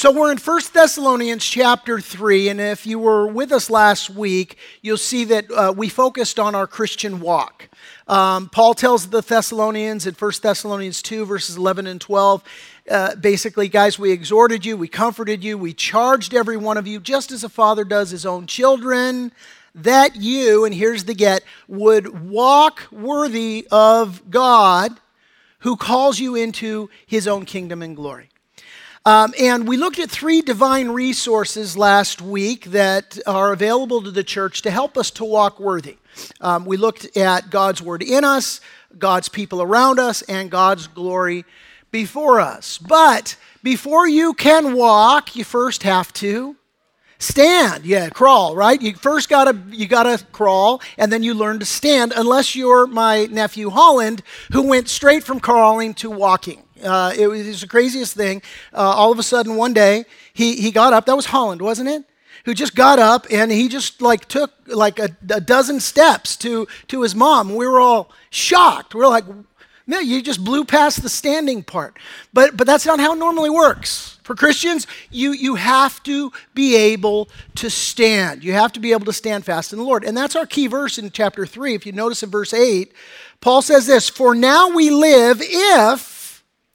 So we're in 1 Thessalonians chapter 3, and if you were with us last week, you'll see that uh, we focused on our Christian walk. Um, Paul tells the Thessalonians in 1 Thessalonians 2, verses 11 and 12, uh, basically, guys, we exhorted you, we comforted you, we charged every one of you, just as a father does his own children, that you, and here's the get, would walk worthy of God who calls you into his own kingdom and glory. Um, and we looked at three divine resources last week that are available to the church to help us to walk worthy. Um, we looked at God's word in us, God's people around us, and God's glory before us. But before you can walk, you first have to stand yeah crawl right you first gotta you gotta crawl and then you learn to stand unless you're my nephew holland who went straight from crawling to walking uh, it, was, it, was, the craziest thing. Uh, all of a sudden, one day, he, he got up. That was Holland, wasn't it? Who just got up and he just like took like a, a dozen steps to, to his mom. We were all shocked. We are like, man, you just blew past the standing part. But, but that's not how it normally works. For Christians, you, you have to be able to stand. You have to be able to stand fast in the Lord. And that's our key verse in chapter 3. If you notice in verse 8, Paul says this For now we live if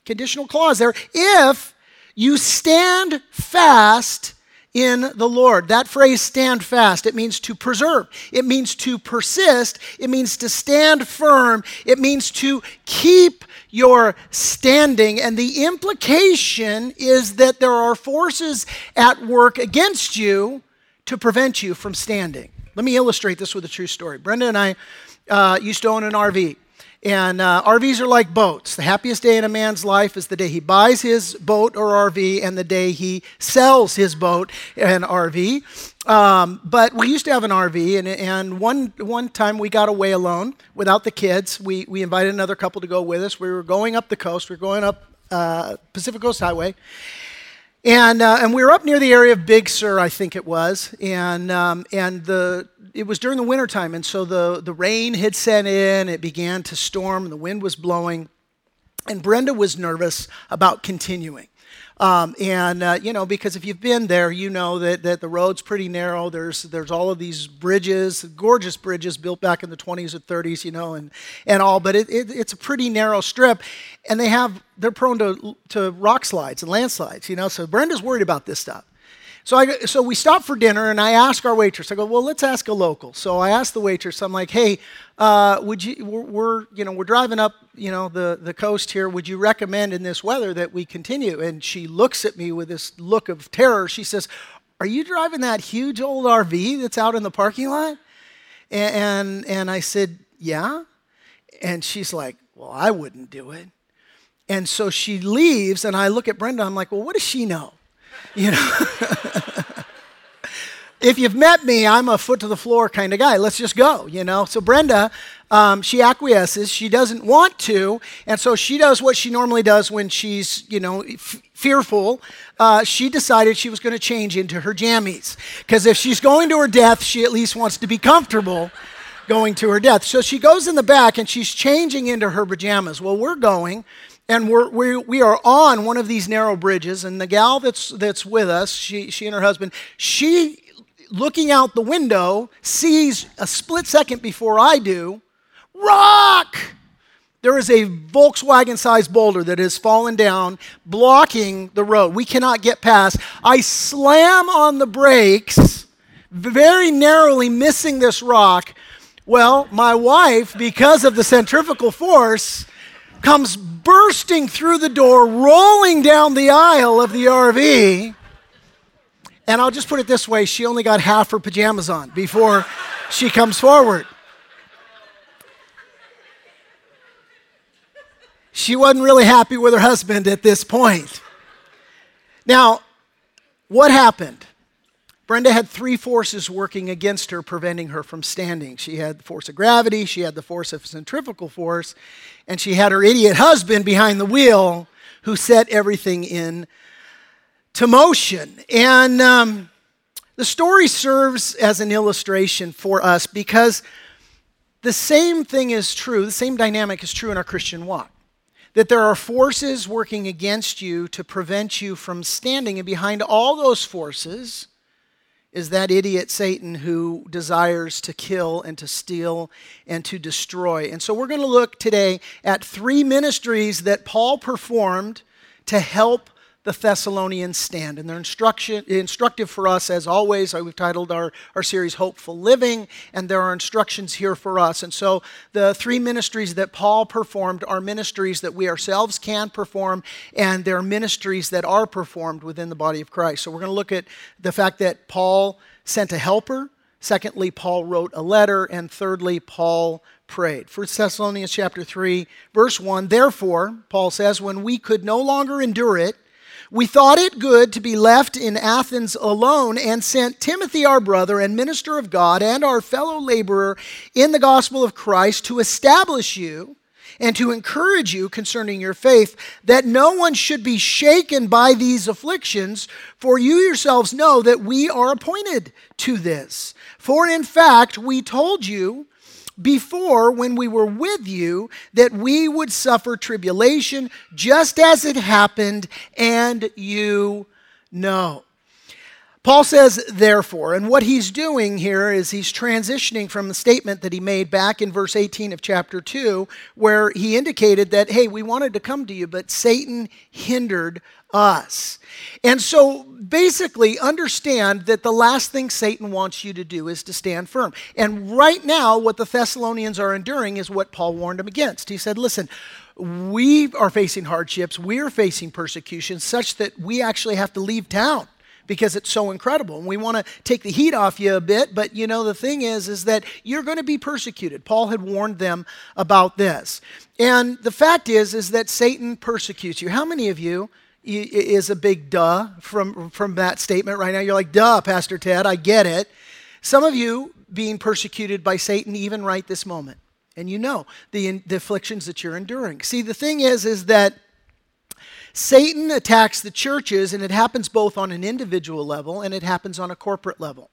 conditional clause there, if you stand fast in the Lord. That phrase, stand fast, it means to preserve, it means to persist, it means to stand firm, it means to keep your standing. And the implication is that there are forces at work against you to prevent you from standing. Let me illustrate this with a true story. Brenda and I uh, used to own an RV. And uh, RVs are like boats. The happiest day in a man's life is the day he buys his boat or RV and the day he sells his boat and RV. Um, but we used to have an RV, and, and one, one time we got away alone without the kids. We, we invited another couple to go with us. We were going up the coast, we were going up uh, Pacific Coast Highway. And, uh, and we were up near the area of Big Sur, I think it was. And, um, and the, it was during the wintertime, and so the, the rain had set in, it began to storm, and the wind was blowing. And Brenda was nervous about continuing. Um, and uh, you know, because if you've been there, you know that, that the road's pretty narrow. There's there's all of these bridges, gorgeous bridges built back in the 20s or 30s, you know, and and all. But it, it, it's a pretty narrow strip, and they have they're prone to to rock slides and landslides, you know. So Brenda's worried about this stuff. So, I, so we stop for dinner, and I ask our waitress. I go, well, let's ask a local. So I ask the waitress. I'm like, hey, uh, would you? We're, we're, you know we're driving up you know the the coast here. Would you recommend in this weather that we continue? And she looks at me with this look of terror. She says, "Are you driving that huge old RV that's out in the parking lot?" And and, and I said, "Yeah." And she's like, "Well, I wouldn't do it." And so she leaves, and I look at Brenda. I'm like, "Well, what does she know?" You know? if you've met me, I'm a foot to the floor kind of guy. Let's just go, you know? So Brenda, um, she acquiesces. She doesn't want to. And so she does what she normally does when she's, you know, f- fearful. Uh, she decided she was going to change into her jammies. Because if she's going to her death, she at least wants to be comfortable going to her death. So she goes in the back and she's changing into her pajamas. Well, we're going and we're, we, we are on one of these narrow bridges and the gal that's, that's with us she, she and her husband she looking out the window sees a split second before i do. Rock! There is a volkswagen sized boulder that has fallen down blocking the road. We cannot get past. I slam on the brakes very narrowly missing this rock. Well my wife because of the centrifugal force comes bursting through the door, rolling down the aisle of the RV. And I'll just put it this way she only got half her pajamas on before she comes forward. She wasn't really happy with her husband at this point. Now, what happened? Brenda had three forces working against her, preventing her from standing. She had the force of gravity, she had the force of centrifugal force, and she had her idiot husband behind the wheel who set everything in to motion. And um, the story serves as an illustration for us because the same thing is true, the same dynamic is true in our Christian walk. that there are forces working against you to prevent you from standing, and behind all those forces is that idiot Satan who desires to kill and to steal and to destroy. And so we're going to look today at three ministries that Paul performed to help the Thessalonians stand. And they're instruction, instructive for us, as always. Uh, we've titled our, our series Hopeful Living, and there are instructions here for us. And so the three ministries that Paul performed are ministries that we ourselves can perform, and they're ministries that are performed within the body of Christ. So we're going to look at the fact that Paul sent a helper. Secondly, Paul wrote a letter. And thirdly, Paul prayed. 1 Thessalonians chapter 3, verse 1. Therefore, Paul says, when we could no longer endure it, we thought it good to be left in Athens alone and sent Timothy, our brother and minister of God, and our fellow laborer in the gospel of Christ to establish you and to encourage you concerning your faith, that no one should be shaken by these afflictions, for you yourselves know that we are appointed to this. For in fact, we told you before when we were with you that we would suffer tribulation just as it happened, and you know. Paul says, therefore, and what he's doing here is he's transitioning from the statement that he made back in verse 18 of chapter 2, where he indicated that, hey, we wanted to come to you, but Satan hindered us. And so basically, understand that the last thing Satan wants you to do is to stand firm. And right now, what the Thessalonians are enduring is what Paul warned them against. He said, listen, we are facing hardships, we're facing persecution, such that we actually have to leave town because it's so incredible. And we want to take the heat off you a bit, but you know, the thing is, is that you're going to be persecuted. Paul had warned them about this. And the fact is, is that Satan persecutes you. How many of you is a big duh from, from that statement right now? You're like, duh, Pastor Ted, I get it. Some of you being persecuted by Satan even right this moment. And you know the, the afflictions that you're enduring. See, the thing is, is that Satan attacks the churches, and it happens both on an individual level and it happens on a corporate level.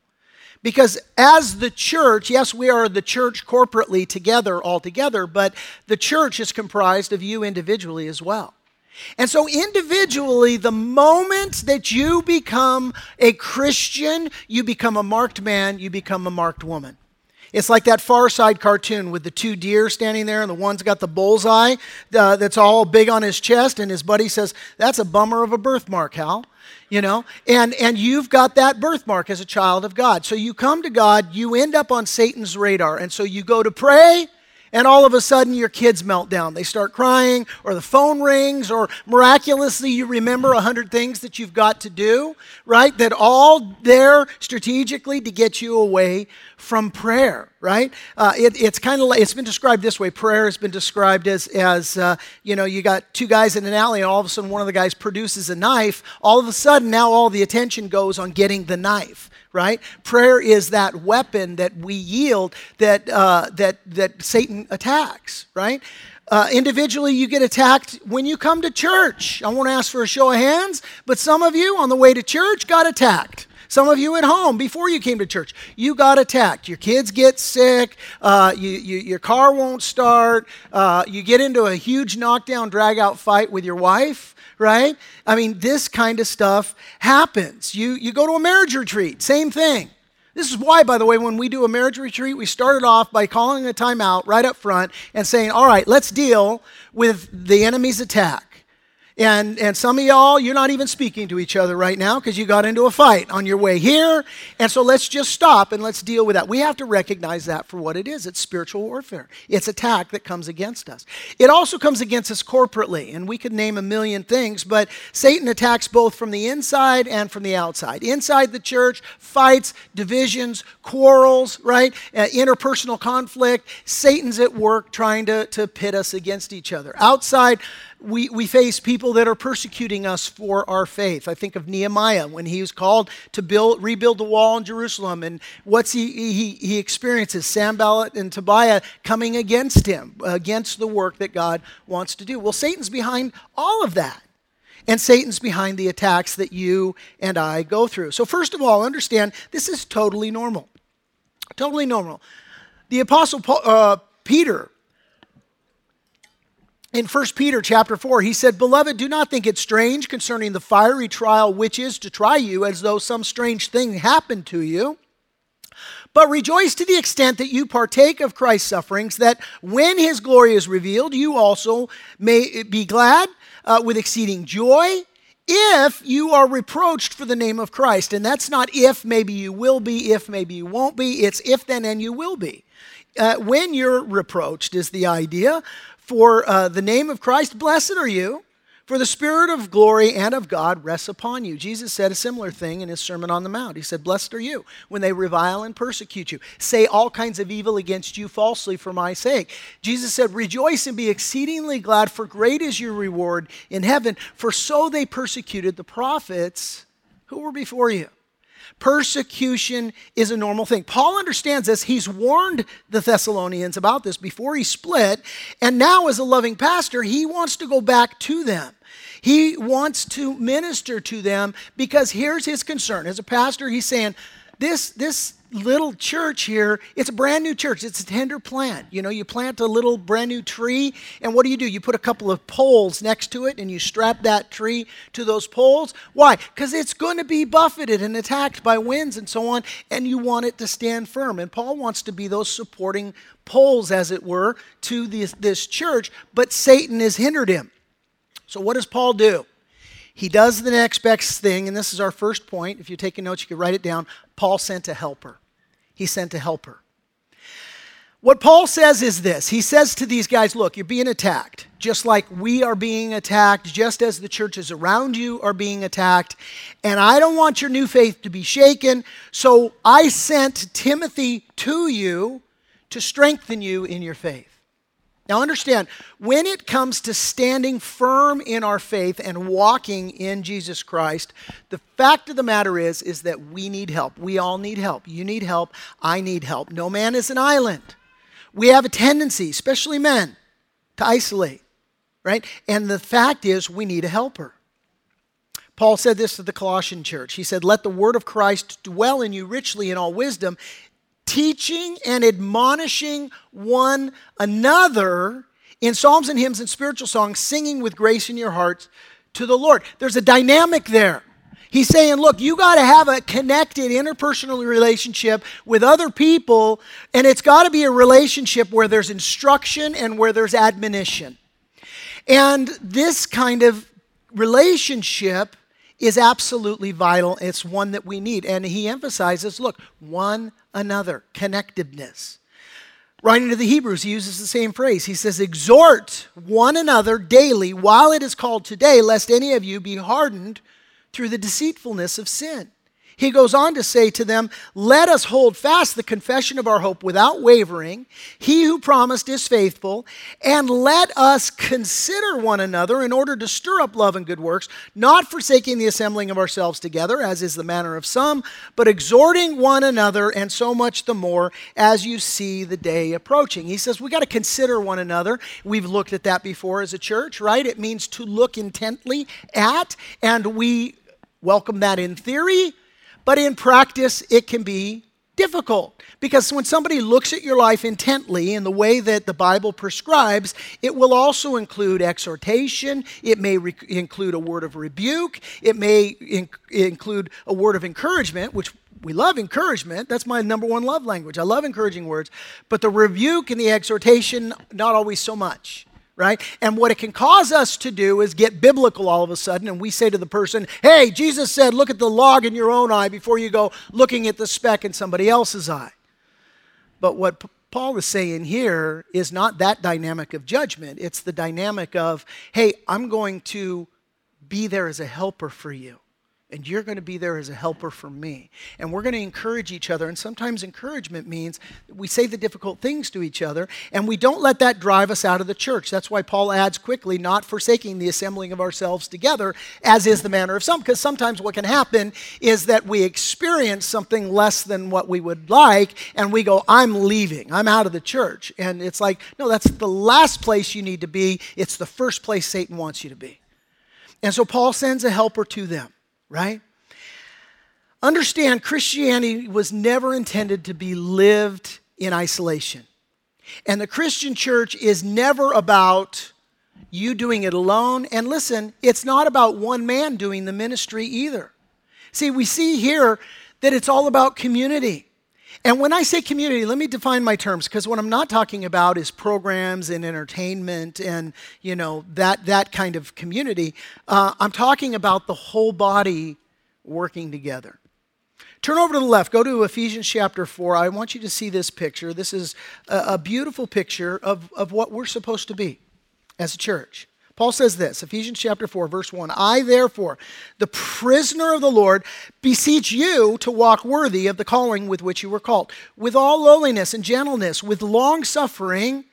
Because as the church, yes, we are the church corporately together, all together, but the church is comprised of you individually as well. And so, individually, the moment that you become a Christian, you become a marked man, you become a marked woman. It's like that Far Side cartoon with the two deer standing there, and the one's got the bullseye uh, that's all big on his chest, and his buddy says, That's a bummer of a birthmark, Hal. You know, and, and you've got that birthmark as a child of God. So you come to God, you end up on Satan's radar, and so you go to pray, and all of a sudden your kids melt down. They start crying, or the phone rings, or miraculously you remember a hundred things that you've got to do, right? That all there strategically to get you away from prayer, right? Uh, it, it's kind of like, it's been described this way. Prayer has been described as, as uh, you know, you got two guys in an alley, and all of a sudden one of the guys produces a knife. All of a sudden, now all the attention goes on getting the knife right? Prayer is that weapon that we yield that, uh, that, that Satan attacks, right? Uh, individually, you get attacked when you come to church. I won't ask for a show of hands, but some of you on the way to church got attacked. Some of you at home, before you came to church, you got attacked. Your kids get sick. Uh, you, you, your car won't start. Uh, you get into a huge knockdown, drag out fight with your wife right? I mean, this kind of stuff happens. You, you go to a marriage retreat, same thing. This is why, by the way, when we do a marriage retreat, we started off by calling a timeout right up front and saying, all right, let's deal with the enemy's attack. And, and some of y'all, you're not even speaking to each other right now because you got into a fight on your way here. And so let's just stop and let's deal with that. We have to recognize that for what it is it's spiritual warfare, it's attack that comes against us. It also comes against us corporately. And we could name a million things, but Satan attacks both from the inside and from the outside. Inside the church, fights, divisions, quarrels, right? Uh, interpersonal conflict. Satan's at work trying to, to pit us against each other. Outside, we, we face people that are persecuting us for our faith. I think of Nehemiah when he was called to build, rebuild the wall in Jerusalem, and what's he, he, he experiences? Sanballat and Tobiah coming against him, against the work that God wants to do. Well, Satan's behind all of that. And Satan's behind the attacks that you and I go through. So, first of all, understand this is totally normal. Totally normal. The Apostle Paul, uh, Peter in 1 Peter chapter 4, he said, Beloved, do not think it strange concerning the fiery trial which is to try you as though some strange thing happened to you. But rejoice to the extent that you partake of Christ's sufferings, that when his glory is revealed, you also may be glad uh, with exceeding joy if you are reproached for the name of Christ. And that's not if, maybe you will be, if, maybe you won't be. It's if, then, and you will be. Uh, when you're reproached, is the idea. For uh, the name of Christ, blessed are you, for the Spirit of glory and of God rests upon you. Jesus said a similar thing in his Sermon on the Mount. He said, Blessed are you when they revile and persecute you, say all kinds of evil against you falsely for my sake. Jesus said, Rejoice and be exceedingly glad, for great is your reward in heaven, for so they persecuted the prophets who were before you. Persecution is a normal thing. Paul understands this. He's warned the Thessalonians about this before he split. And now, as a loving pastor, he wants to go back to them. He wants to minister to them because here's his concern. As a pastor, he's saying, this, this little church here, it's a brand new church. It's a tender plant. You know, you plant a little brand new tree, and what do you do? You put a couple of poles next to it and you strap that tree to those poles. Why? Because it's going to be buffeted and attacked by winds and so on, and you want it to stand firm. And Paul wants to be those supporting poles, as it were, to this, this church, but Satan has hindered him. So, what does Paul do? He does the next best thing, and this is our first point. If you're taking notes, you can write it down. Paul sent a helper he sent a helper. What Paul says is this He says to these guys, Look, you're being attacked, just like we are being attacked, just as the churches around you are being attacked. And I don't want your new faith to be shaken. So I sent Timothy to you to strengthen you in your faith. Now, understand, when it comes to standing firm in our faith and walking in Jesus Christ, the fact of the matter is, is that we need help. We all need help. You need help. I need help. No man is an island. We have a tendency, especially men, to isolate, right? And the fact is, we need a helper. Paul said this to the Colossian church. He said, Let the word of Christ dwell in you richly in all wisdom, teaching and admonishing one another in psalms and hymns and spiritual songs, singing with grace in your hearts to the Lord. There's a dynamic there. He's saying, look, you got to have a connected interpersonal relationship with other people, and it's got to be a relationship where there's instruction and where there's admonition. And this kind of relationship is absolutely vital. It's one that we need. And he emphasizes look, one another, connectedness. Writing to the Hebrews, he uses the same phrase. He says, Exhort one another daily while it is called today, lest any of you be hardened through the deceitfulness of sin. He goes on to say to them, Let us hold fast the confession of our hope without wavering. He who promised is faithful. And let us consider one another in order to stir up love and good works, not forsaking the assembling of ourselves together, as is the manner of some, but exhorting one another, and so much the more as you see the day approaching. He says, We got to consider one another. We've looked at that before as a church, right? It means to look intently at, and we welcome that in theory but in practice, it can be difficult because when somebody looks at your life intently in the way that the Bible prescribes, it will also include exhortation. It may re- include a word of rebuke. It may in- include a word of encouragement, which we love encouragement. That's my number one love language. I love encouraging words. But the rebuke and the exhortation, not always so much right? And what it can cause us to do is get biblical all of a sudden, and we say to the person, hey, Jesus said, look at the log in your own eye before you go looking at the speck in somebody else's eye. But what Paul is saying here is not that dynamic of judgment, it's the dynamic of, hey, I'm going to be there as a helper for you and you're going to be there as a helper for me. And we're going to encourage each other. And sometimes encouragement means we say the difficult things to each other, and we don't let that drive us out of the church. That's why Paul adds quickly, not forsaking the assembling of ourselves together, as is the manner of some. Because sometimes what can happen is that we experience something less than what we would like, and we go, I'm leaving, I'm out of the church. And it's like, no, that's the last place you need to be, it's the first place Satan wants you to be. And so Paul sends a helper to them right? Understand, Christianity was never intended to be lived in isolation. And the Christian church is never about you doing it alone. And listen, it's not about one man doing the ministry either. See, we see here that it's all about community. And when I say community, let me define my terms because what I'm not talking about is programs and entertainment and you know that that kind of community. Uh, I'm talking about the whole body working together. Turn over to the left. Go to Ephesians chapter 4. I want you to see this picture. This is a, a beautiful picture of, of what we're supposed to be as a church. Paul says this, Ephesians chapter 4, verse 1 I, therefore, the prisoner of the Lord, beseech you to walk worthy of the calling with which you were called, with all lowliness and gentleness, with long suffering,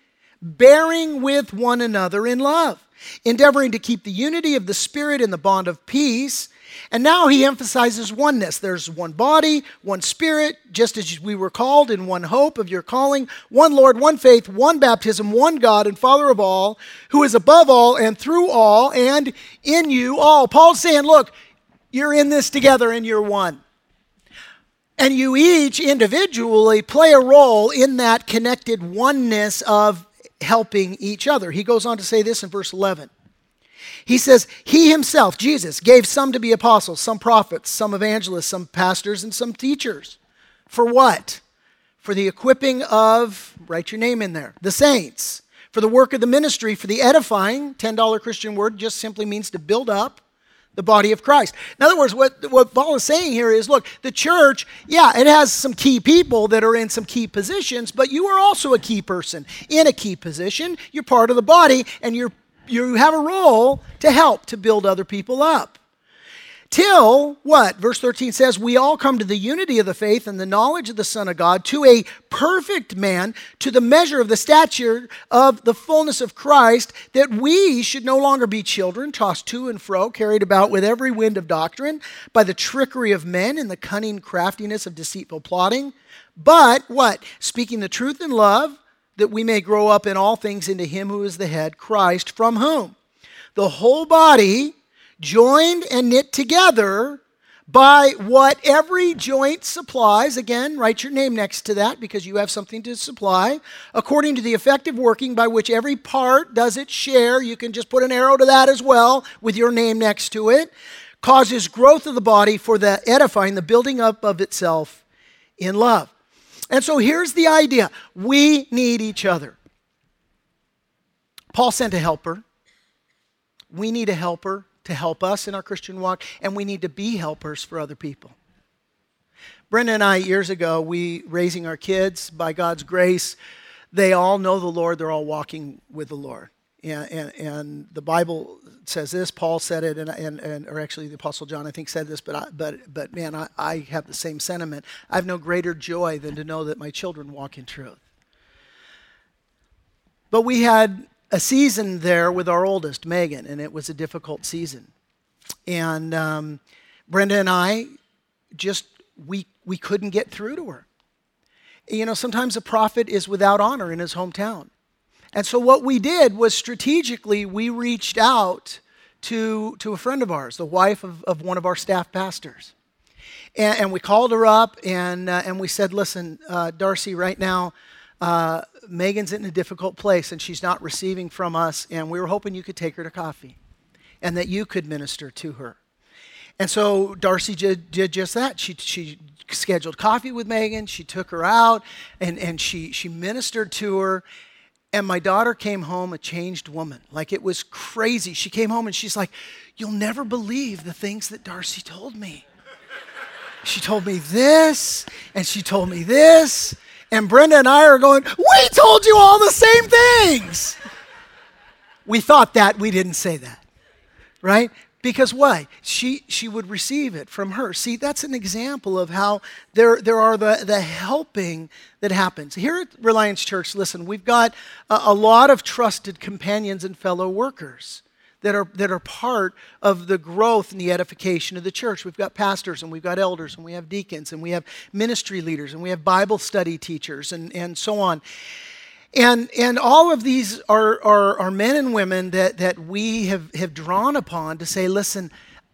bearing with one another in love, endeavoring to keep the unity of the Spirit in the bond of peace. And now he emphasizes oneness. There's one body, one spirit, just as we were called in one hope of your calling, one Lord, one faith, one baptism, one God and Father of all, who is above all and through all and in you all. Paul's saying, look, you're in this together and you're one. And you each individually play a role in that connected oneness of helping each other. He goes on to say this in verse 11. He says, He himself, Jesus, gave some to be apostles, some prophets, some evangelists, some pastors, and some teachers. For what? For the equipping of, write your name in there, the saints. For the work of the ministry, for the edifying, $10 Christian word just simply means to build up the body of Christ. In other words, what, what Paul is saying here is look, the church, yeah, it has some key people that are in some key positions, but you are also a key person in a key position. You're part of the body, and you're you have a role to help to build other people up. Till what? Verse 13 says, We all come to the unity of the faith and the knowledge of the Son of God, to a perfect man, to the measure of the stature of the fullness of Christ, that we should no longer be children, tossed to and fro, carried about with every wind of doctrine, by the trickery of men and the cunning craftiness of deceitful plotting. But what? Speaking the truth in love, that we may grow up in all things into him who is the head, Christ, from whom the whole body, joined and knit together by what every joint supplies, again, write your name next to that because you have something to supply, according to the effective working by which every part does its share. You can just put an arrow to that as well with your name next to it. Causes growth of the body for the edifying, the building up of itself in love. And so here's the idea we need each other. Paul sent a helper. We need a helper to help us in our Christian walk, and we need to be helpers for other people. Brenda and I, years ago, we raising our kids by God's grace, they all know the Lord, they're all walking with the Lord. And, and, and, the Bible says this. Paul said it, and, and, and or actually the Apostle John, I think, said this. But I, but but man, I, I have the same sentiment. I have no greater joy than to know that my children walk in truth. But we had a season there with our oldest, Megan, and it was a difficult season. And um, Brenda and I just we we couldn't get through to her. You know, sometimes a prophet is without honor in his hometown. And so what we did was strategically we reached out to, to a friend of ours, the wife of, of one of our staff pastors. And, and we called her up and, uh, and we said, listen, uh, Darcy, right now, uh, Megan's in a difficult place and she's not receiving from us, and we were hoping you could take her to coffee and that you could minister to her. And so Darcy did, did just that. She, she scheduled coffee with Megan, she took her out, and, and she, she ministered to her. And my daughter came home a changed woman. Like it was crazy. She came home and she's like, You'll never believe the things that Darcy told me. She told me this, and she told me this. And Brenda and I are going, We told you all the same things. We thought that, we didn't say that, right? Because why? She, she would receive it from her. See, that's an example of how there, there are the, the helping that happens. Here at Reliance Church, listen, we've got a, a lot of trusted companions and fellow workers that are, that are part of the growth and the edification of the church. We've got pastors and we've got elders and we have deacons and we have ministry leaders and we have Bible study teachers and, and so on. And, and all of these are, are, are men and women that, that we have, have drawn upon to say, listen,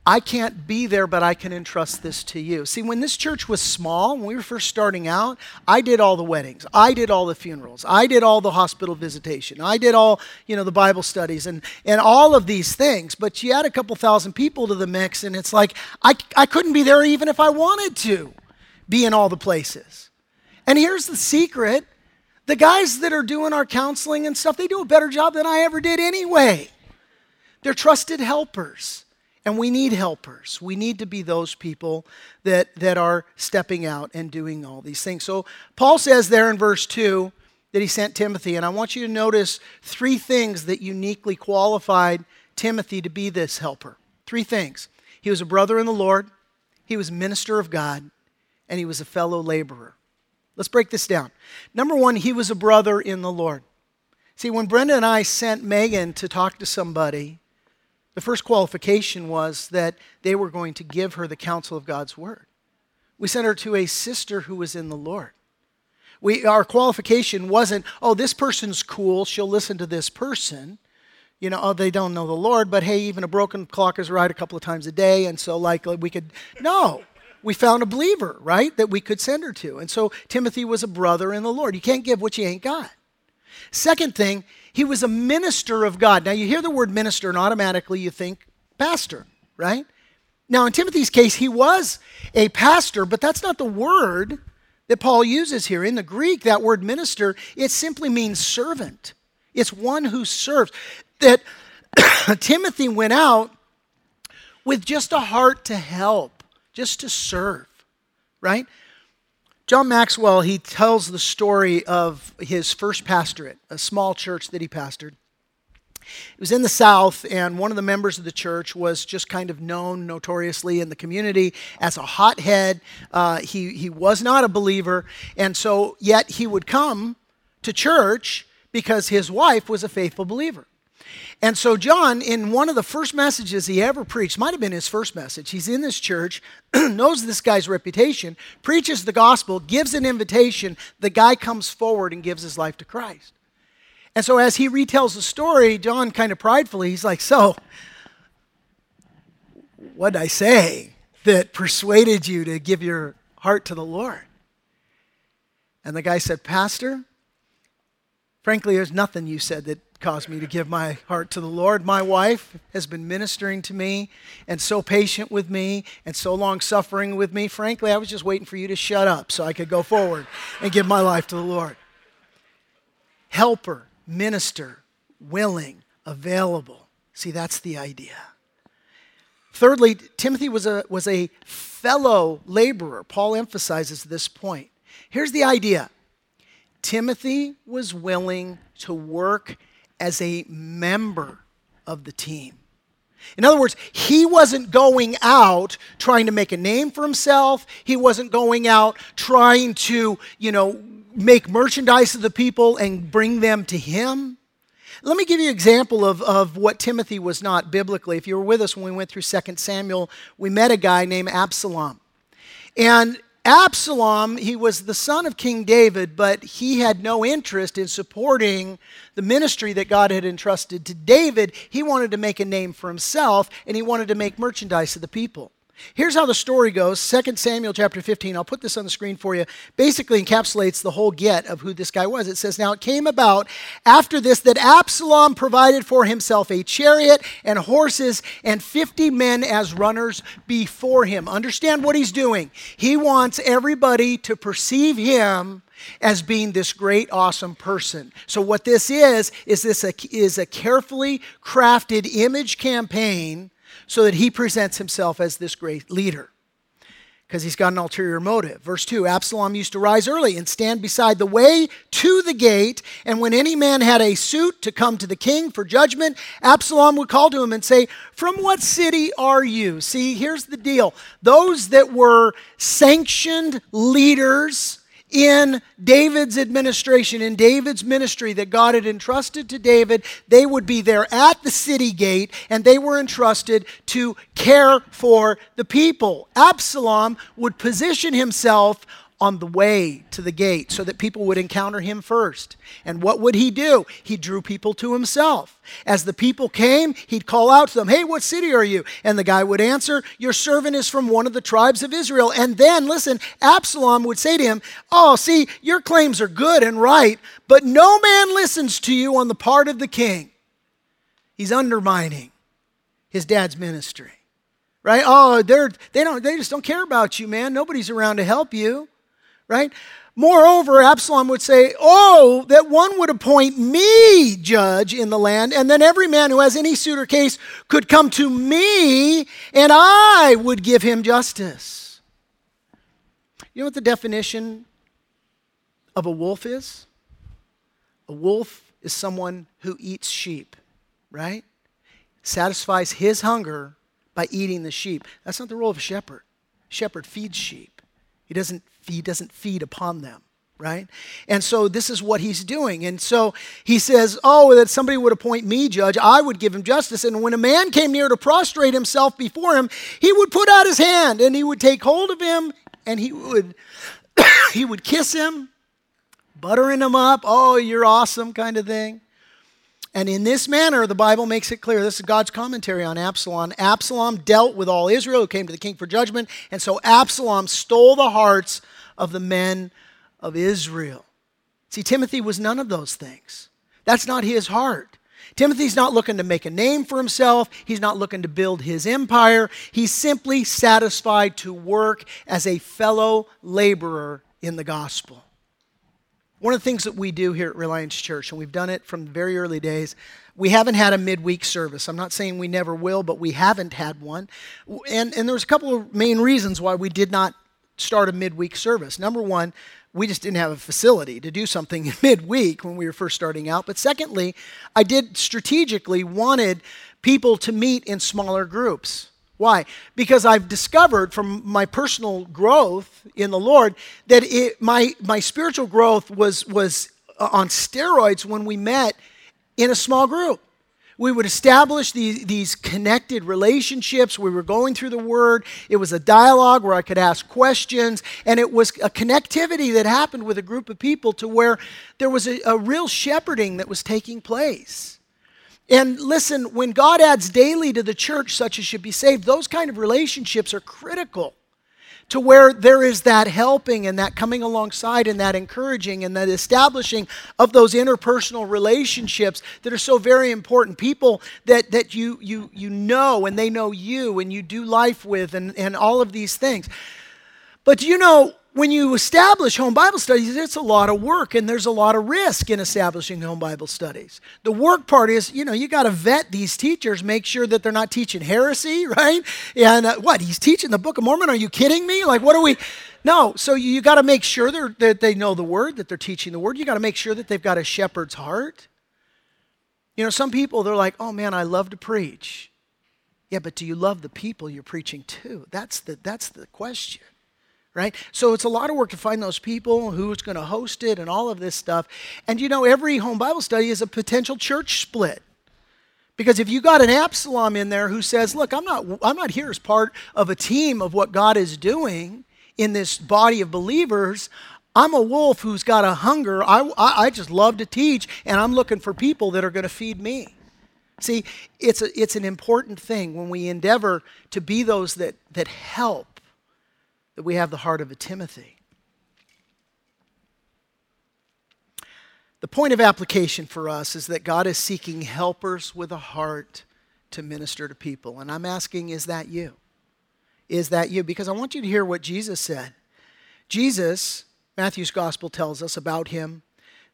I can't be there, but I can entrust this to you. See, when this church was small, when we were first starting out, I did all the weddings. I did all the funerals. I did all the hospital visitation. I did all, you know, the Bible studies and, and all of these things. But you add a couple thousand people to the mix, and it's like I, I couldn't be there even if I wanted to be in all the places. And here's the secret the guys that are doing our counseling and stuff, they do a better job than I ever did anyway. They're trusted helpers. And we need helpers. We need to be those people that, that are stepping out and doing all these things. So Paul says there in verse 2 that he sent Timothy. And I want you to notice three things that uniquely qualified Timothy to be this helper. Three things. He was a brother in the Lord, he was minister of God, and he was a fellow laborer. Let's break this down. Number one, he was a brother in the Lord. See, when Brenda and I sent Megan to talk to somebody, the first qualification was that they were going to give her the counsel of God's word. We sent her to a sister who was in the Lord. We, our qualification wasn't, oh, this person's cool, she'll listen to this person. You know, oh, they don't know the Lord, but hey, even a broken clock is right a couple of times a day, and so like we could. No, we found a believer, right, that we could send her to. And so Timothy was a brother in the Lord. You can't give what you ain't got. Second thing, he was a minister of God. Now, you hear the word minister, and automatically you think pastor, right? Now, in Timothy's case, he was a pastor, but that's not the word that Paul uses here. In the Greek, that word minister, it simply means servant. It's one who serves. That Timothy went out with just a heart to help, just to serve, right? John Maxwell, he tells the story of his first pastorate, a small church that he pastored. It was in the South, and one of the members of the church was just kind of known notoriously in the community as a hothead. Uh, he, he was not a believer, and so yet he would come to church because his wife was a faithful believer. And so, John, in one of the first messages he ever preached, might have been his first message, he's in this church, knows this guy's reputation, preaches the gospel, gives an invitation. The guy comes forward and gives his life to Christ. And so, as he retells the story, John kind of pridefully, he's like, So, what did I say that persuaded you to give your heart to the Lord? And the guy said, Pastor, frankly, there's nothing you said that caused me to give my heart to the Lord. My wife has been ministering to me and so patient with me and so long suffering with me. Frankly, I was just waiting for you to shut up so I could go forward and give my life to the Lord. Helper, minister, willing, available. See, that's the idea. Thirdly, Timothy was a, was a fellow laborer. Paul emphasizes this point. Here's the idea Timothy was willing to work as a member of the team. In other words, he wasn't going out trying to make a name for himself. He wasn't going out trying to, you know, make merchandise of the people and bring them to him. Let me give you an example of, of what Timothy was not biblically. If you were with us when we went through 2 Samuel, we met a guy named Absalom. And Absalom, he was the son of King David, but he had no interest in supporting the ministry that God had entrusted to David. He wanted to make a name for himself and he wanted to make merchandise of the people. Here's how the story goes 2 Samuel chapter 15. I'll put this on the screen for you. Basically encapsulates the whole get of who this guy was. It says, Now it came about after this that Absalom provided for himself a chariot and horses and 50 men as runners before him. Understand what he's doing. He wants everybody to perceive him as being this great, awesome person. So, what this is, is this a, is a carefully crafted image campaign so that he presents himself as this great leader because he's got an ulterior motive. Verse 2 Absalom used to rise early and stand beside the way to the gate, and when any man had a suit to come to the king for judgment, Absalom would call to him and say, From what city are you? See, here's the deal those that were sanctioned leaders in David's administration, in David's ministry that God had entrusted to David, they would be there at the city gate and they were entrusted to care for the people. Absalom would position himself on the way to the gate so that people would encounter him first. And what would he do? He drew people to himself. As the people came, he'd call out to them, Hey, what city are you? And the guy would answer, Your servant is from one of the tribes of Israel. And then, listen, Absalom would say to him, Oh, see, your claims are good and right, but no man listens to you on the part of the king. He's undermining his dad's ministry right? Oh, they're they don't they just don't care about you, man. Nobody's around to help you right? Moreover, Absalom would say, Oh, that one would appoint me judge in the land, and then every man who has any suit or case could come to me, and I would give him justice. You know what the definition of a wolf is? A wolf is someone who eats sheep, right? Satisfies his hunger by eating the sheep. That's not the role of a shepherd. Shepherd feeds sheep. He doesn't he doesn't feed upon them right? And so this is what he's doing. And so he says, Oh, that somebody would appoint me judge, I would give him justice. And when a man came near to prostrate himself before him, he would put out his hand and he would take hold of him and he would he would kiss him, buttering him up, oh, you're awesome kind of thing. And in this manner, the Bible makes it clear this is God's commentary on Absalom. Absalom dealt with all Israel who came to the king for judgment, and so Absalom stole the hearts of the men of Israel. See, Timothy was none of those things. That's not his heart. Timothy's not looking to make a name for himself. He's not looking to build his empire. He's simply satisfied to work as a fellow laborer in the gospel. One of the things that we do here at Reliance Church, and we've done it from very early days, we haven't had a midweek service. I'm not saying we never will, but we haven't had one. And, and there's a couple of main reasons why we did not start a midweek service. Number one, we just didn't have a facility to do something midweek when we were first starting out. But secondly, I did strategically wanted people to meet in smaller groups. Why? Because I've discovered from my personal growth in the Lord that it, my, my spiritual growth was, was uh, on steroids when we met in a small group. We would establish these, these connected relationships. We were going through the Word. It was a dialogue where I could ask questions, and it was a connectivity that happened with a group of people to where there was a, a real shepherding that was taking place. And listen, when God adds daily to the church such as should be saved, those kind of relationships are critical to where there is that helping and that coming alongside and that encouraging and that establishing of those interpersonal relationships that are so very important. People that, that you, you, you know and they know you and you do life with and, and all of these things. But you know, when you establish home Bible studies, it's a lot of work and there's a lot of risk in establishing home Bible studies. The work part is, you know, you got to vet these teachers, make sure that they're not teaching heresy, right? And uh, what? He's teaching the Book of Mormon? Are you kidding me? Like, what are we? No. So you, you got to make sure that they know the Word, that they're teaching the Word. You got to make sure that they've got a shepherd's heart. You know, some people, they're like, oh man, I love to preach. Yeah, but do you love the people you're preaching to? That's the, that's the question right? So it's a lot of work to find those people, who's going to host it, and all of this stuff. And you know, every home Bible study is a potential church split. Because if you got an Absalom in there who says, "Look, I'm not I'm not here as part of a team of what God is doing in this body of believers. I'm a wolf who's got a hunger. I, I, I just love to teach, and I'm looking for people that are going to feed me." See, it's, a, it's an important thing when we endeavor to be those that, that help that we have the heart of a Timothy. The point of application for us is that God is seeking helpers with a heart to minister to people. And I'm asking, is that you? Is that you? Because I want you to hear what Jesus said. Jesus, Matthew's gospel tells us about him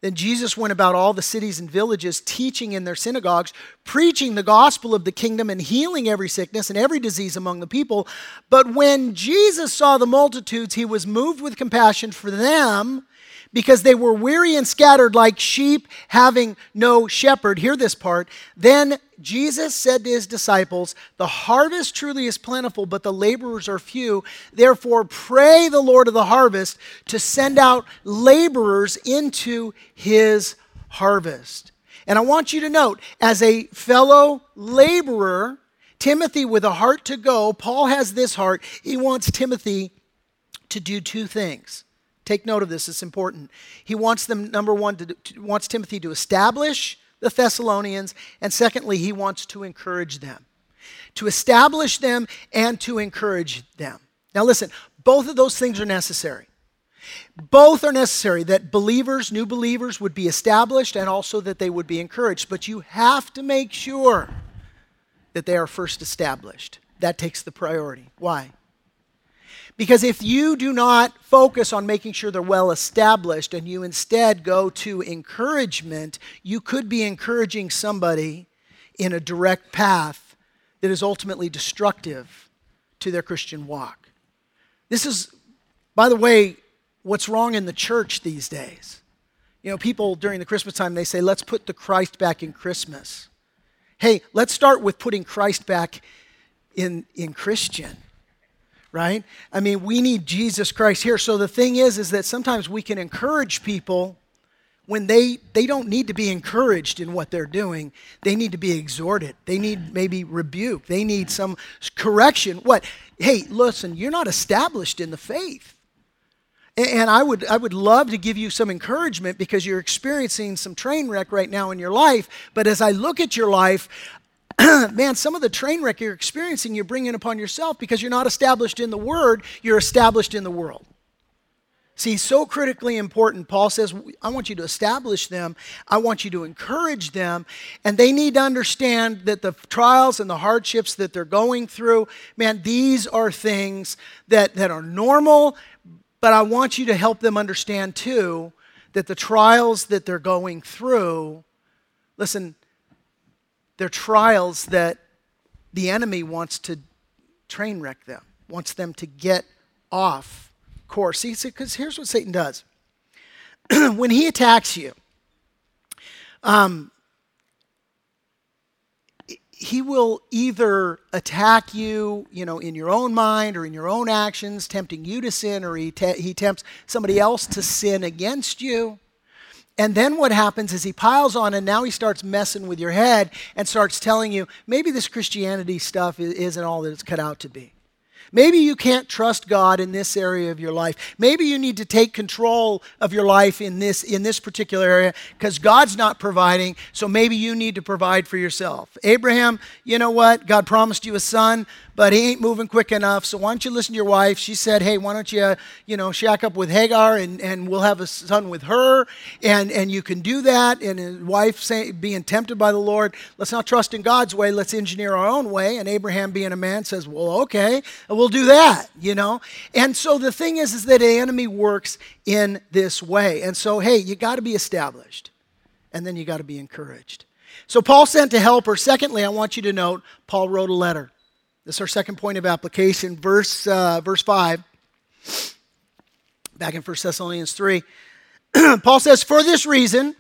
then Jesus went about all the cities and villages, teaching in their synagogues, preaching the gospel of the kingdom, and healing every sickness and every disease among the people. But when Jesus saw the multitudes, he was moved with compassion for them because they were weary and scattered like sheep having no shepherd. Hear this part. Then Jesus said to his disciples, The harvest truly is plentiful, but the laborers are few. Therefore, pray the Lord of the harvest to send out laborers into his harvest. And I want you to note, as a fellow laborer, Timothy with a heart to go, Paul has this heart. He wants Timothy to do two things Take note of this, it's important. He wants them, number one, to, to, wants Timothy to establish the Thessalonians, and secondly, he wants to encourage them. To establish them and to encourage them. Now, listen, both of those things are necessary. Both are necessary that believers, new believers, would be established and also that they would be encouraged. But you have to make sure that they are first established. That takes the priority. Why? Because if you do not focus on making sure they're well established and you instead go to encouragement, you could be encouraging somebody in a direct path that is ultimately destructive to their Christian walk. This is, by the way, what's wrong in the church these days. You know, people during the Christmas time, they say, let's put the Christ back in Christmas. Hey, let's start with putting Christ back in, in Christian, right? I mean, we need Jesus Christ here. So the thing is, is that sometimes we can encourage people when they, they don't need to be encouraged in what they're doing. They need to be exhorted. They need maybe rebuke. They need some correction. What? Hey, listen, you're not established in the faith. And I would, I would love to give you some encouragement because you're experiencing some train wreck right now in your life. But as I look at your life, man, some of the train wreck you're experiencing, you're bringing upon yourself because you're not established in the Word, you're established in the world. See, so critically important. Paul says, I want you to establish them. I want you to encourage them. And they need to understand that the trials and the hardships that they're going through, man, these are things that, that are normal but I want you to help them understand too that the trials that they're going through, listen, they're trials that the enemy wants to train wreck them, wants them to get off course. Because here's what Satan does when he attacks you, um, he will either attack you, you know, in your own mind or in your own actions, tempting you to sin, or he, te- he tempts somebody else to sin against you. And then what happens is he piles on, and now he starts messing with your head and starts telling you maybe this Christianity stuff isn't all that it's cut out to be. Maybe you can't trust God in this area of your life. Maybe you need to take control of your life in this in this particular area because God's not providing, so maybe you need to provide for yourself. Abraham, you know what? God promised you a son, but he ain't moving quick enough. So why don't you listen to your wife? She said, "Hey, why don't you, you know, shack up with Hagar and, and we'll have a son with her, and and you can do that." And his wife say, being tempted by the Lord, let's not trust in God's way. Let's engineer our own way. And Abraham, being a man, says, "Well, okay, we'll do that." You know. And so the thing is, is that the enemy works in this way. And so, hey, you got to be established, and then you got to be encouraged. So Paul sent to help her. Secondly, I want you to note Paul wrote a letter. This is our second point of application. Verse, uh, verse 5, back in 1 Thessalonians 3. Paul says, For this reason,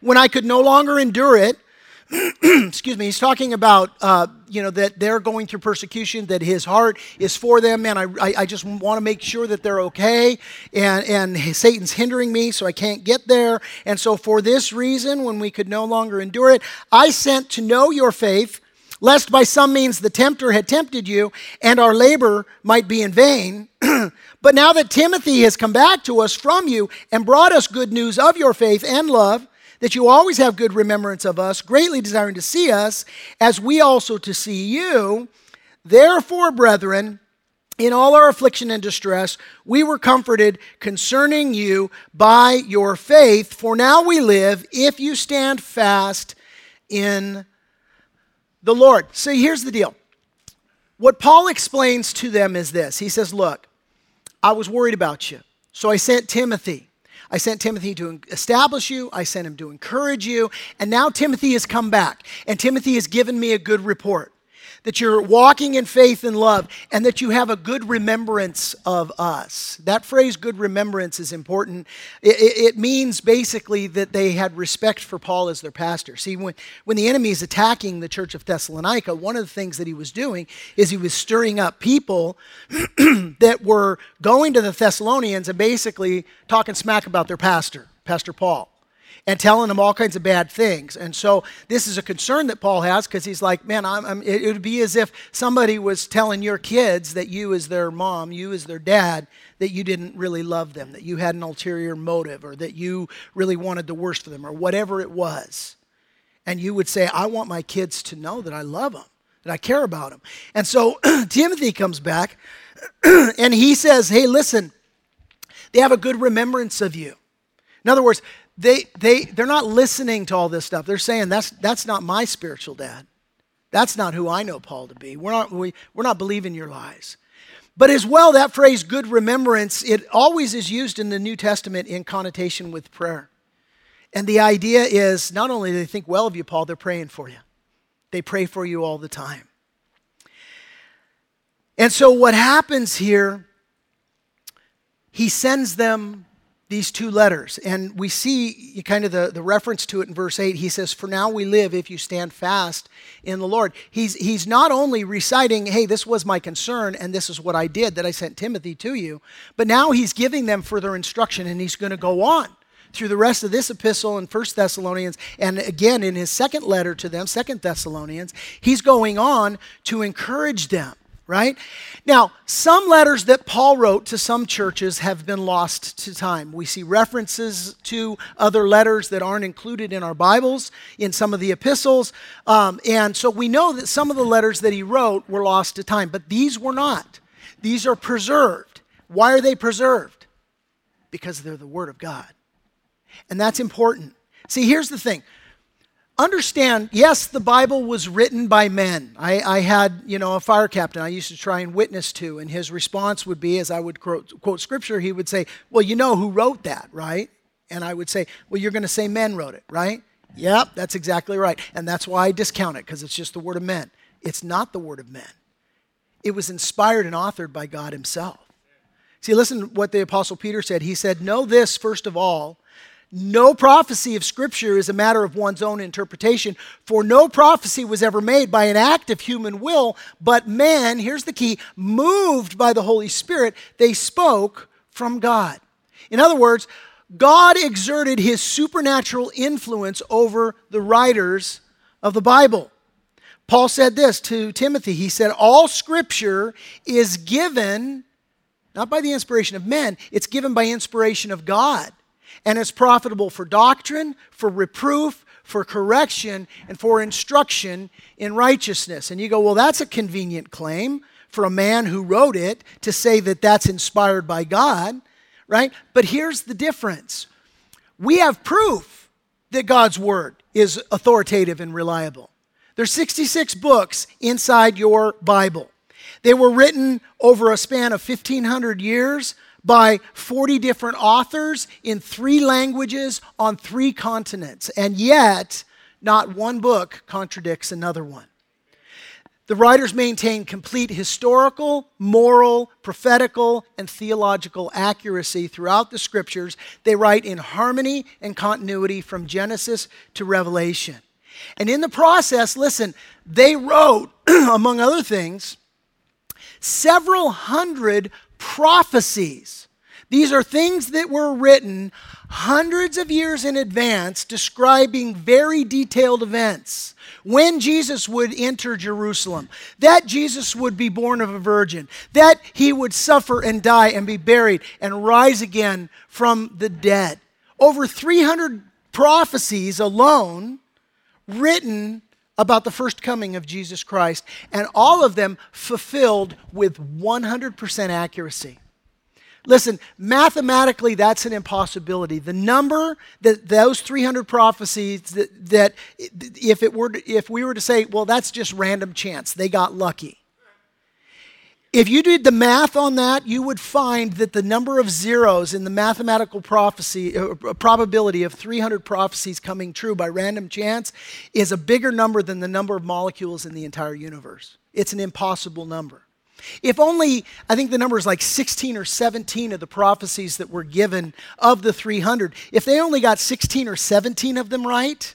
when I could no longer endure it, excuse me, he's talking about, uh, you know, that they're going through persecution, that his heart is for them, man. I, I, I just want to make sure that they're okay, and, and Satan's hindering me, so I can't get there. And so, for this reason, when we could no longer endure it, I sent to know your faith lest by some means the tempter had tempted you and our labor might be in vain. but now that Timothy has come back to us from you and brought us good news of your faith and love, that you always have good remembrance of us, greatly desiring to see us, as we also to see you. Therefore, brethren, in all our affliction and distress, we were comforted concerning you by your faith. For now we live if you stand fast in the Lord. See, here's the deal. What Paul explains to them is this He says, Look, I was worried about you. So I sent Timothy. I sent Timothy to establish you. I sent him to encourage you. And now Timothy has come back. And Timothy has given me a good report that you're walking in faith and love, and that you have a good remembrance of us. That phrase, good remembrance, is important. It, it, means basically that they had respect for Paul as their pastor. See, when, when the enemy is attacking the church of Thessalonica, one of the things that he was doing is he was stirring up people that were going to the Thessalonians and basically talking smack about their pastor, Pastor Paul. And telling them all kinds of bad things. And so this is a concern that Paul has because he's like, man, I'm, I'm, it would be as if somebody was telling your kids that you, as their mom, you, as their dad, that you didn't really love them, that you had an ulterior motive, or that you really wanted the worst for them, or whatever it was. And you would say, I want my kids to know that I love them, that I care about them. And so Timothy comes back and he says, Hey, listen, they have a good remembrance of you. In other words, they, they, they're not listening to all this stuff. They're saying, that's, that's not my spiritual dad. That's not who I know Paul to be. We're not, we, we're not believing your lies. But as well, that phrase, good remembrance, it always is used in the New Testament in connotation with prayer. And the idea is not only do they think well of you, Paul, they're praying for you. They pray for you all the time. And so what happens here, he sends them these two letters. And we see kind of the, the reference to it in verse 8. He says, For now we live if you stand fast in the Lord. He's, he's not only reciting, Hey, this was my concern, and this is what I did that I sent Timothy to you, but now he's giving them further instruction, and he's going to go on through the rest of this epistle in First Thessalonians and again in his second letter to them, Second Thessalonians, he's going on to encourage them right? Now, some letters that Paul wrote to some churches have been lost to time. We see references to other letters that aren't included in our Bibles, in some of the epistles. Um, and so we know that some of the letters that he wrote were lost to time, but these were not. These are preserved. Why are they preserved? Because they're the Word of God. And that's important. See, here's the thing understand, yes, the Bible was written by men. I, I, had, you know, a fire captain I used to try and witness to, and his response would be, as I would quote, quote scripture, he would say, Well, you know who wrote that, right? And I would say, Well, you're going to say men wrote it, right? Yep, that's exactly right. And that's why I discount it, because it's just the word of men. It's not the word of men. It was inspired and authored by God Himself. See, listen to what the Apostle Peter said. He said, Know this, first of all, no prophecy of Scripture is a matter of one's own interpretation, for no prophecy was ever made by an act of human will, but men, here's the key, moved by the Holy Spirit, they spoke from God. In other words, God exerted his supernatural influence over the writers of the Bible. Paul said this to Timothy. He said, All scripture is given, not by the inspiration of men, it's given by inspiration of God and it's profitable for doctrine, for reproof, for correction, and for instruction in righteousness. And you go, well, that's a convenient claim for a man who wrote it to say that that's inspired by God, right? But here's the difference we have proof that God's word is authoritative and reliable. There's 66 books inside your Bible. They were written over a span of 1500 years by 40 different authors in three languages on three continents, and yet not one book contradicts another one. The writers maintain complete historical, moral, prophetical, and theological accuracy throughout the scriptures. They write in harmony and continuity from Genesis to Revelation. And in the process, listen, they wrote, among other things, several hundred prophecies. These are things that were written hundreds of years in advance, describing very detailed events. When Jesus would enter Jerusalem, that Jesus would be born of a virgin, that he would suffer and die and be buried and rise again from the dead. Over 300 prophecies alone written about the first coming of Jesus Christ, and all of them fulfilled with 100% accuracy. Listen, mathematically, that's an impossibility. The number that those 300 prophecies that, that if it were if we were to say, well, that's just random chance, they got lucky. If you did the math on that, you would find that the number of zeros in the mathematical prophecy uh, probability of 300 prophecies coming true by random chance is a bigger number than the number of molecules in the entire universe. It's an impossible number. If only, I think the number is like 16 or 17 of the prophecies that were given of the 300, if they only got 16 or 17 of them right,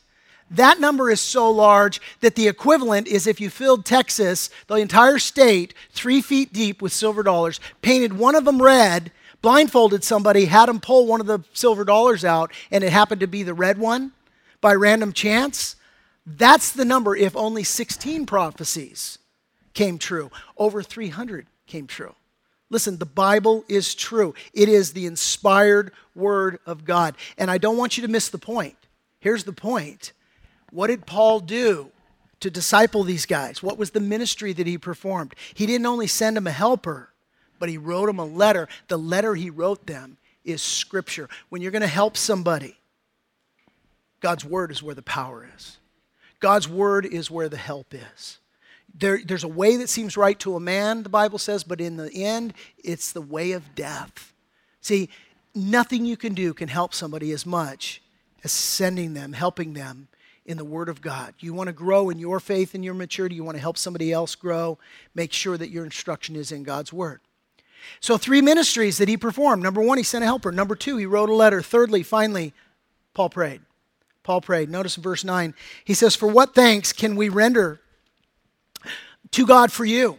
that number is so large that the equivalent is if you filled Texas, the entire state, three feet deep with silver dollars, painted one of them red, blindfolded somebody, had them pull one of the silver dollars out, and it happened to be the red one by random chance, that's the number if only 16 prophecies came true. Over 300 came true. Listen, the Bible is true. It is the inspired word of God. And I don't want you to miss the point. Here's the point. What did Paul do to disciple these guys? What was the ministry that he performed? He didn't only send them a helper, but he wrote them a letter. The letter he wrote them is scripture. When you're going to help somebody, God's word is where the power is. God's word is where the help is. There, there's a way that seems right to a man, the Bible says, but in the end, it's the way of death. See, nothing you can do can help somebody as much as sending them, helping them in the Word of God. You want to grow in your faith and your maturity, you want to help somebody else grow, make sure that your instruction is in God's Word. So, three ministries that he performed. Number one, he sent a helper. Number two, he wrote a letter. Thirdly, finally, Paul prayed. Paul prayed. Notice in verse 9, he says, For what thanks can we render to God for you?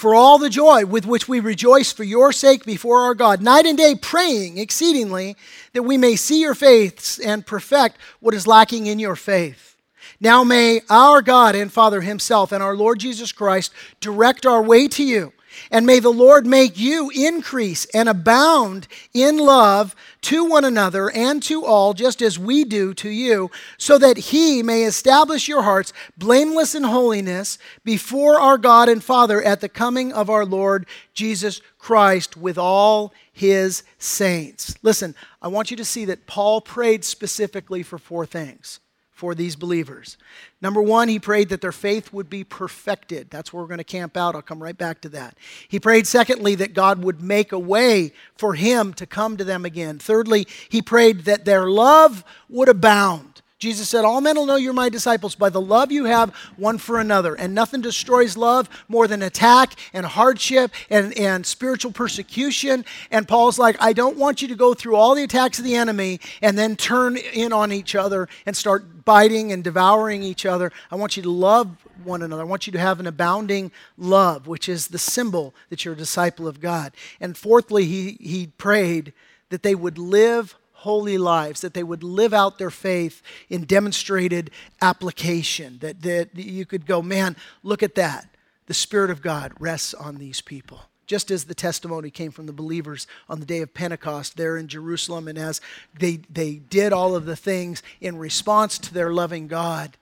For all the joy with which we rejoice for your sake before our God, night and day praying exceedingly that we may see your faiths and perfect what is lacking in your faith. Now may our God and Father Himself and our Lord Jesus Christ direct our way to you and may the Lord make you increase and abound in love to one another and to all, just as we do to you, so that he may establish your hearts blameless in holiness before our God and Father at the coming of our Lord Jesus Christ with all his saints. Listen, I want you to see that Paul prayed specifically for four things for these believers. Number one, he prayed that their faith would be perfected. That's where we're going to camp out. I'll come right back to that. He prayed, secondly, that God would make a way for him to come to them again. Thirdly, he prayed that their love would abound. Jesus said, All men will know you're my disciples by the love you have one for another. And nothing destroys love more than attack and hardship and, and spiritual persecution. And Paul's like, I don't want you to go through all the attacks of the enemy and then turn in on each other and start biting and devouring each other. I want you to love one another. I want you to have an abounding love, which is the symbol that you're a disciple of God. And fourthly, he, he prayed that they would live holy lives, that they would live out their faith in demonstrated application, that, that you could go, man, look at that. The Spirit of God rests on these people. Just as the testimony came from the believers on the day of Pentecost there in Jerusalem, and as they, they did all of the things in response to their loving God,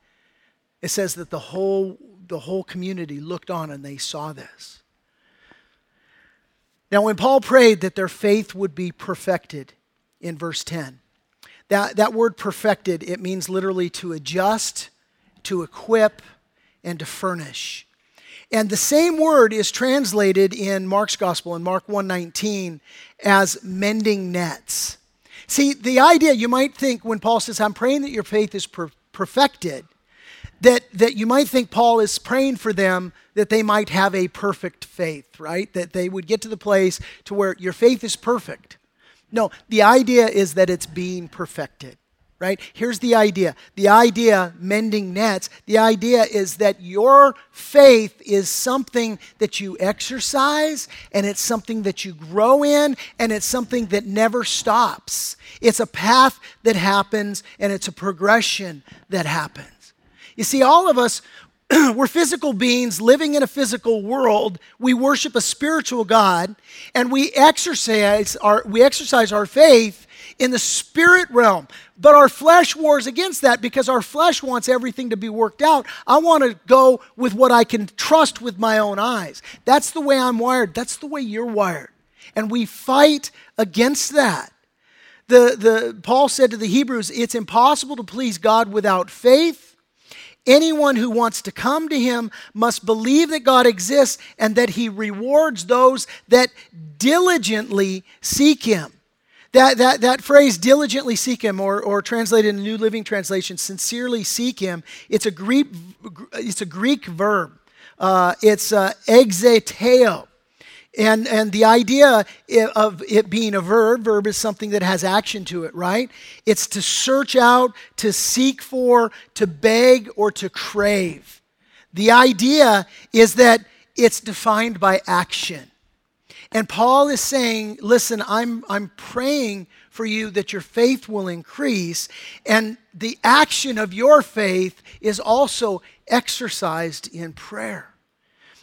it says that the whole, the whole community looked on and they saw this. Now, when Paul prayed that their faith would be perfected, in verse 10. That, that word perfected, it means literally to adjust, to equip, and to furnish. And the same word is translated in Mark's gospel in Mark 1:19 as mending nets. See, the idea you might think when Paul says, I'm praying that your faith is per- perfected, that, that you might think Paul is praying for them that they might have a perfect faith, right? That they would get to the place to where your faith is perfect. No, the idea is that it's being perfected, right? Here's the idea the idea, mending nets, the idea is that your faith is something that you exercise and it's something that you grow in and it's something that never stops. It's a path that happens and it's a progression that happens. You see, all of us, we're physical beings living in a physical world. We worship a spiritual God, and we exercise our, we exercise our faith in the spirit realm. But our flesh wars against that because our flesh wants everything to be worked out. I want to go with what I can trust with my own eyes. That's the way I'm wired. That's the way you're wired. And we fight against that. The, the, Paul said to the Hebrews, it's impossible to please God without faith Anyone who wants to come to him must believe that God exists and that he rewards those that diligently seek him. That, that, that phrase, diligently seek him, or, or translated in the New Living Translation, sincerely seek him, it's a Greek, it's a Greek verb. Uh, it's uh, ekzeteo. And, and the idea of it being a verb, verb is something that has action to it, right? It's to search out, to seek for, to beg, or to crave. The idea is that it's defined by action. And Paul is saying, listen, I'm, I'm praying for you that your faith will increase, and the action of your faith is also exercised in prayer.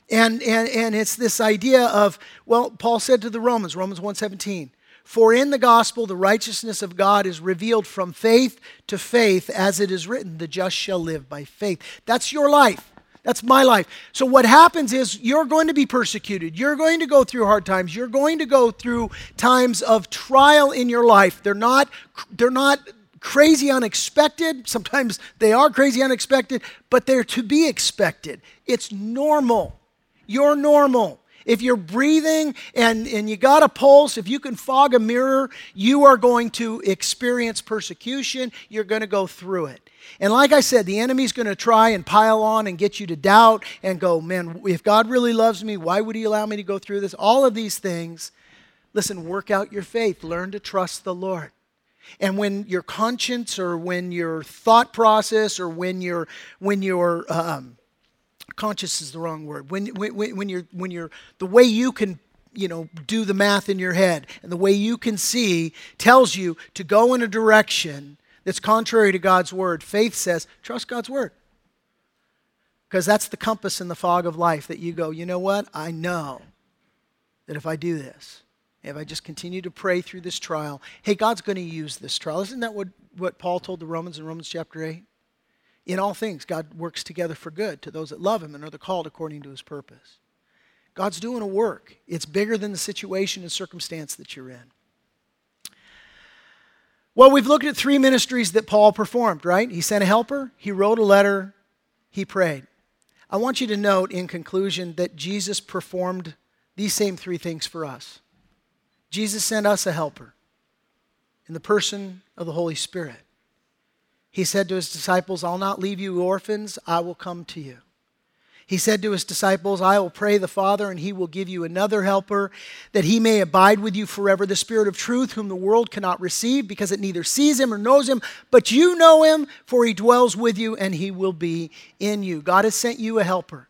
And, and, and it's this idea of, well, Paul said to the Romans, Romans 1.17, for in the gospel the righteousness of God is revealed from faith to faith, as it is written, the just shall live by faith. That's your life. That's my life. So what happens is you're going to be persecuted. You're going to go through hard times. You're going to go through times of trial in your life. They're not they're not crazy unexpected. Sometimes they are crazy unexpected, but they're to be expected. It's normal. You're normal. If you're breathing and, and you got a pulse, if you can fog a mirror, you are going to experience persecution. You're going to go through it. And like I said, the enemy's going to try and pile on and get you to doubt and go, man, if God really loves me, why would he allow me to go through this? All of these things. Listen, work out your faith. Learn to trust the Lord. And when your conscience or when your thought process or when your when your um, conscious is the wrong word. When, when, when, you're, when you're, the way you can, you know, do the math in your head and the way you can see tells you to go in a direction that's contrary to God's word. Faith says, trust God's word. Because that's the compass in the fog of life that you go, you know what? I know that if I do this, if I just continue to pray through this trial, hey, God's going to use this trial. Isn't that what, what Paul told the Romans in Romans chapter 8? In all things, God works together for good to those that love Him and are the called according to His purpose. God's doing a work. It's bigger than the situation and circumstance that you're in. Well, we've looked at three ministries that Paul performed, right? He sent a helper, he wrote a letter, he prayed. I want you to note in conclusion that Jesus performed these same three things for us. Jesus sent us a helper in the person of the Holy Spirit. He said to his disciples, I'll not leave you orphans, I will come to you. He said to his disciples, I will pray the Father, and he will give you another helper, that he may abide with you forever, the Spirit of truth, whom the world cannot receive, because it neither sees him or knows him, but you know him, for he dwells with you, and he will be in you. God has sent you a helper.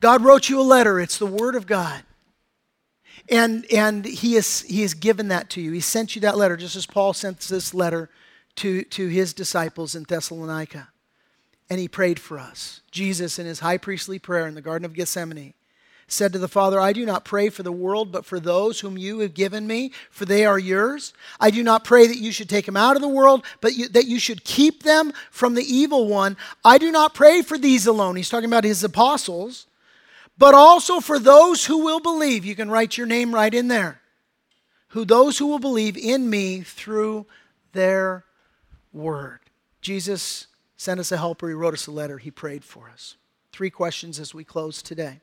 God wrote you a letter, it's the Word of God. And, and he, has, he has given that to you. He sent you that letter, just as Paul sent this letter to, to his disciples in Thessalonica. And he prayed for us. Jesus, in his high priestly prayer in the Garden of Gethsemane, said to the Father, I do not pray for the world, but for those whom you have given me, for they are yours. I do not pray that you should take them out of the world, but you, that you should keep them from the evil one. I do not pray for these alone. He's talking about his apostles, but also for those who will believe. You can write your name right in there. Who those who will believe in me through their word. Jesus sent us a helper, he wrote us a letter, he prayed for us. Three questions as we close today.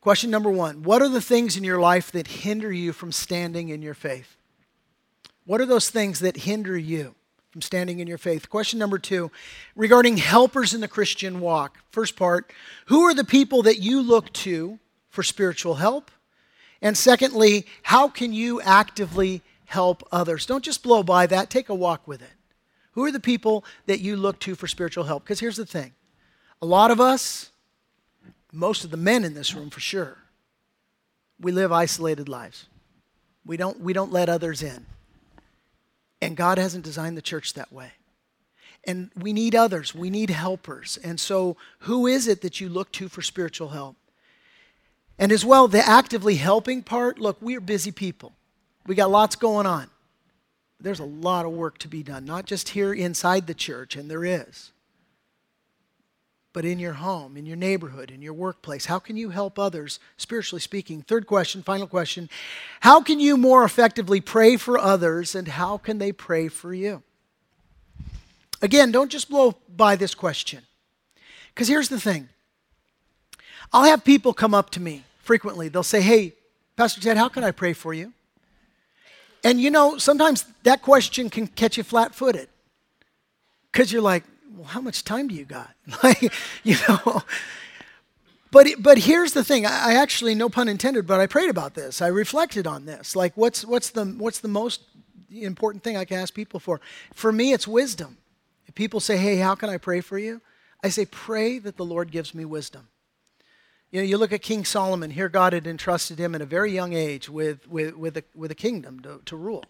Question number one What are the things in your life that hinder you from standing in your faith? What are those things that hinder you from standing in your faith? Question number two regarding helpers in the Christian walk. First part Who are the people that you look to for spiritual help? And secondly, how can you actively help others. Don't just blow by that, take a walk with it. Who are the people that you look to for spiritual help? Because here's the thing a lot of us, most of the men in this room for sure, we live isolated lives. We don't, we don't let others in. And God hasn't designed the church that way. And we need others, we need helpers. And so, who is it that you look to for spiritual help? And as well, the actively helping part look, we are busy people. We got lots going on. There's a lot of work to be done, not just here inside the church, and there is, but in your home, in your neighborhood, in your workplace. How can you help others, spiritually speaking? Third question, final question How can you more effectively pray for others, and how can they pray for you? Again, don't just blow by this question. Because here's the thing I'll have people come up to me frequently. They'll say, Hey, Pastor Ted, how can I pray for you? And you know, sometimes that question can catch you flat footed because you're like, well, how much time do you got? like, you know. But, but here's the thing. I, actually, no pun intended, but I prayed about this. I reflected on this. Like, what's, what's, the, what's the most important thing I can ask people for? For me, it's wisdom. If people say, hey, how can I pray for you? I say, pray that the Lord gives me wisdom. You know, you look at King Solomon, here God had entrusted him at a very young age with, with, with, a, with a kingdom to, to rule.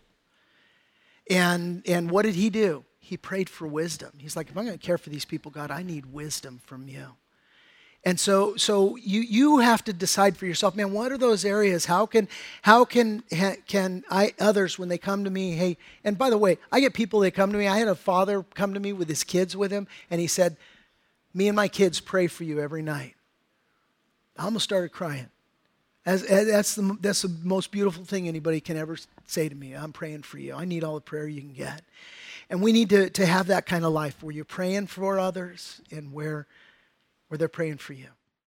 And, and what did he do? He prayed for wisdom. He's like, if I'm going to care for these people, God, I need wisdom from you. And so, so you, you have to decide for yourself, man, what are those areas? How can, how can, can I, others, when they come to me, hey, and by the way, I get people that come to me. I had a father come to me with his kids with him, and he said, me and my kids pray for you every night. I almost started crying. As, as, that's, the, that's the most beautiful thing anybody can ever say to me. I'm praying for you. I need all the prayer you can get. And we need to, to have that kind of life where you're praying for others and where, where they're praying for you.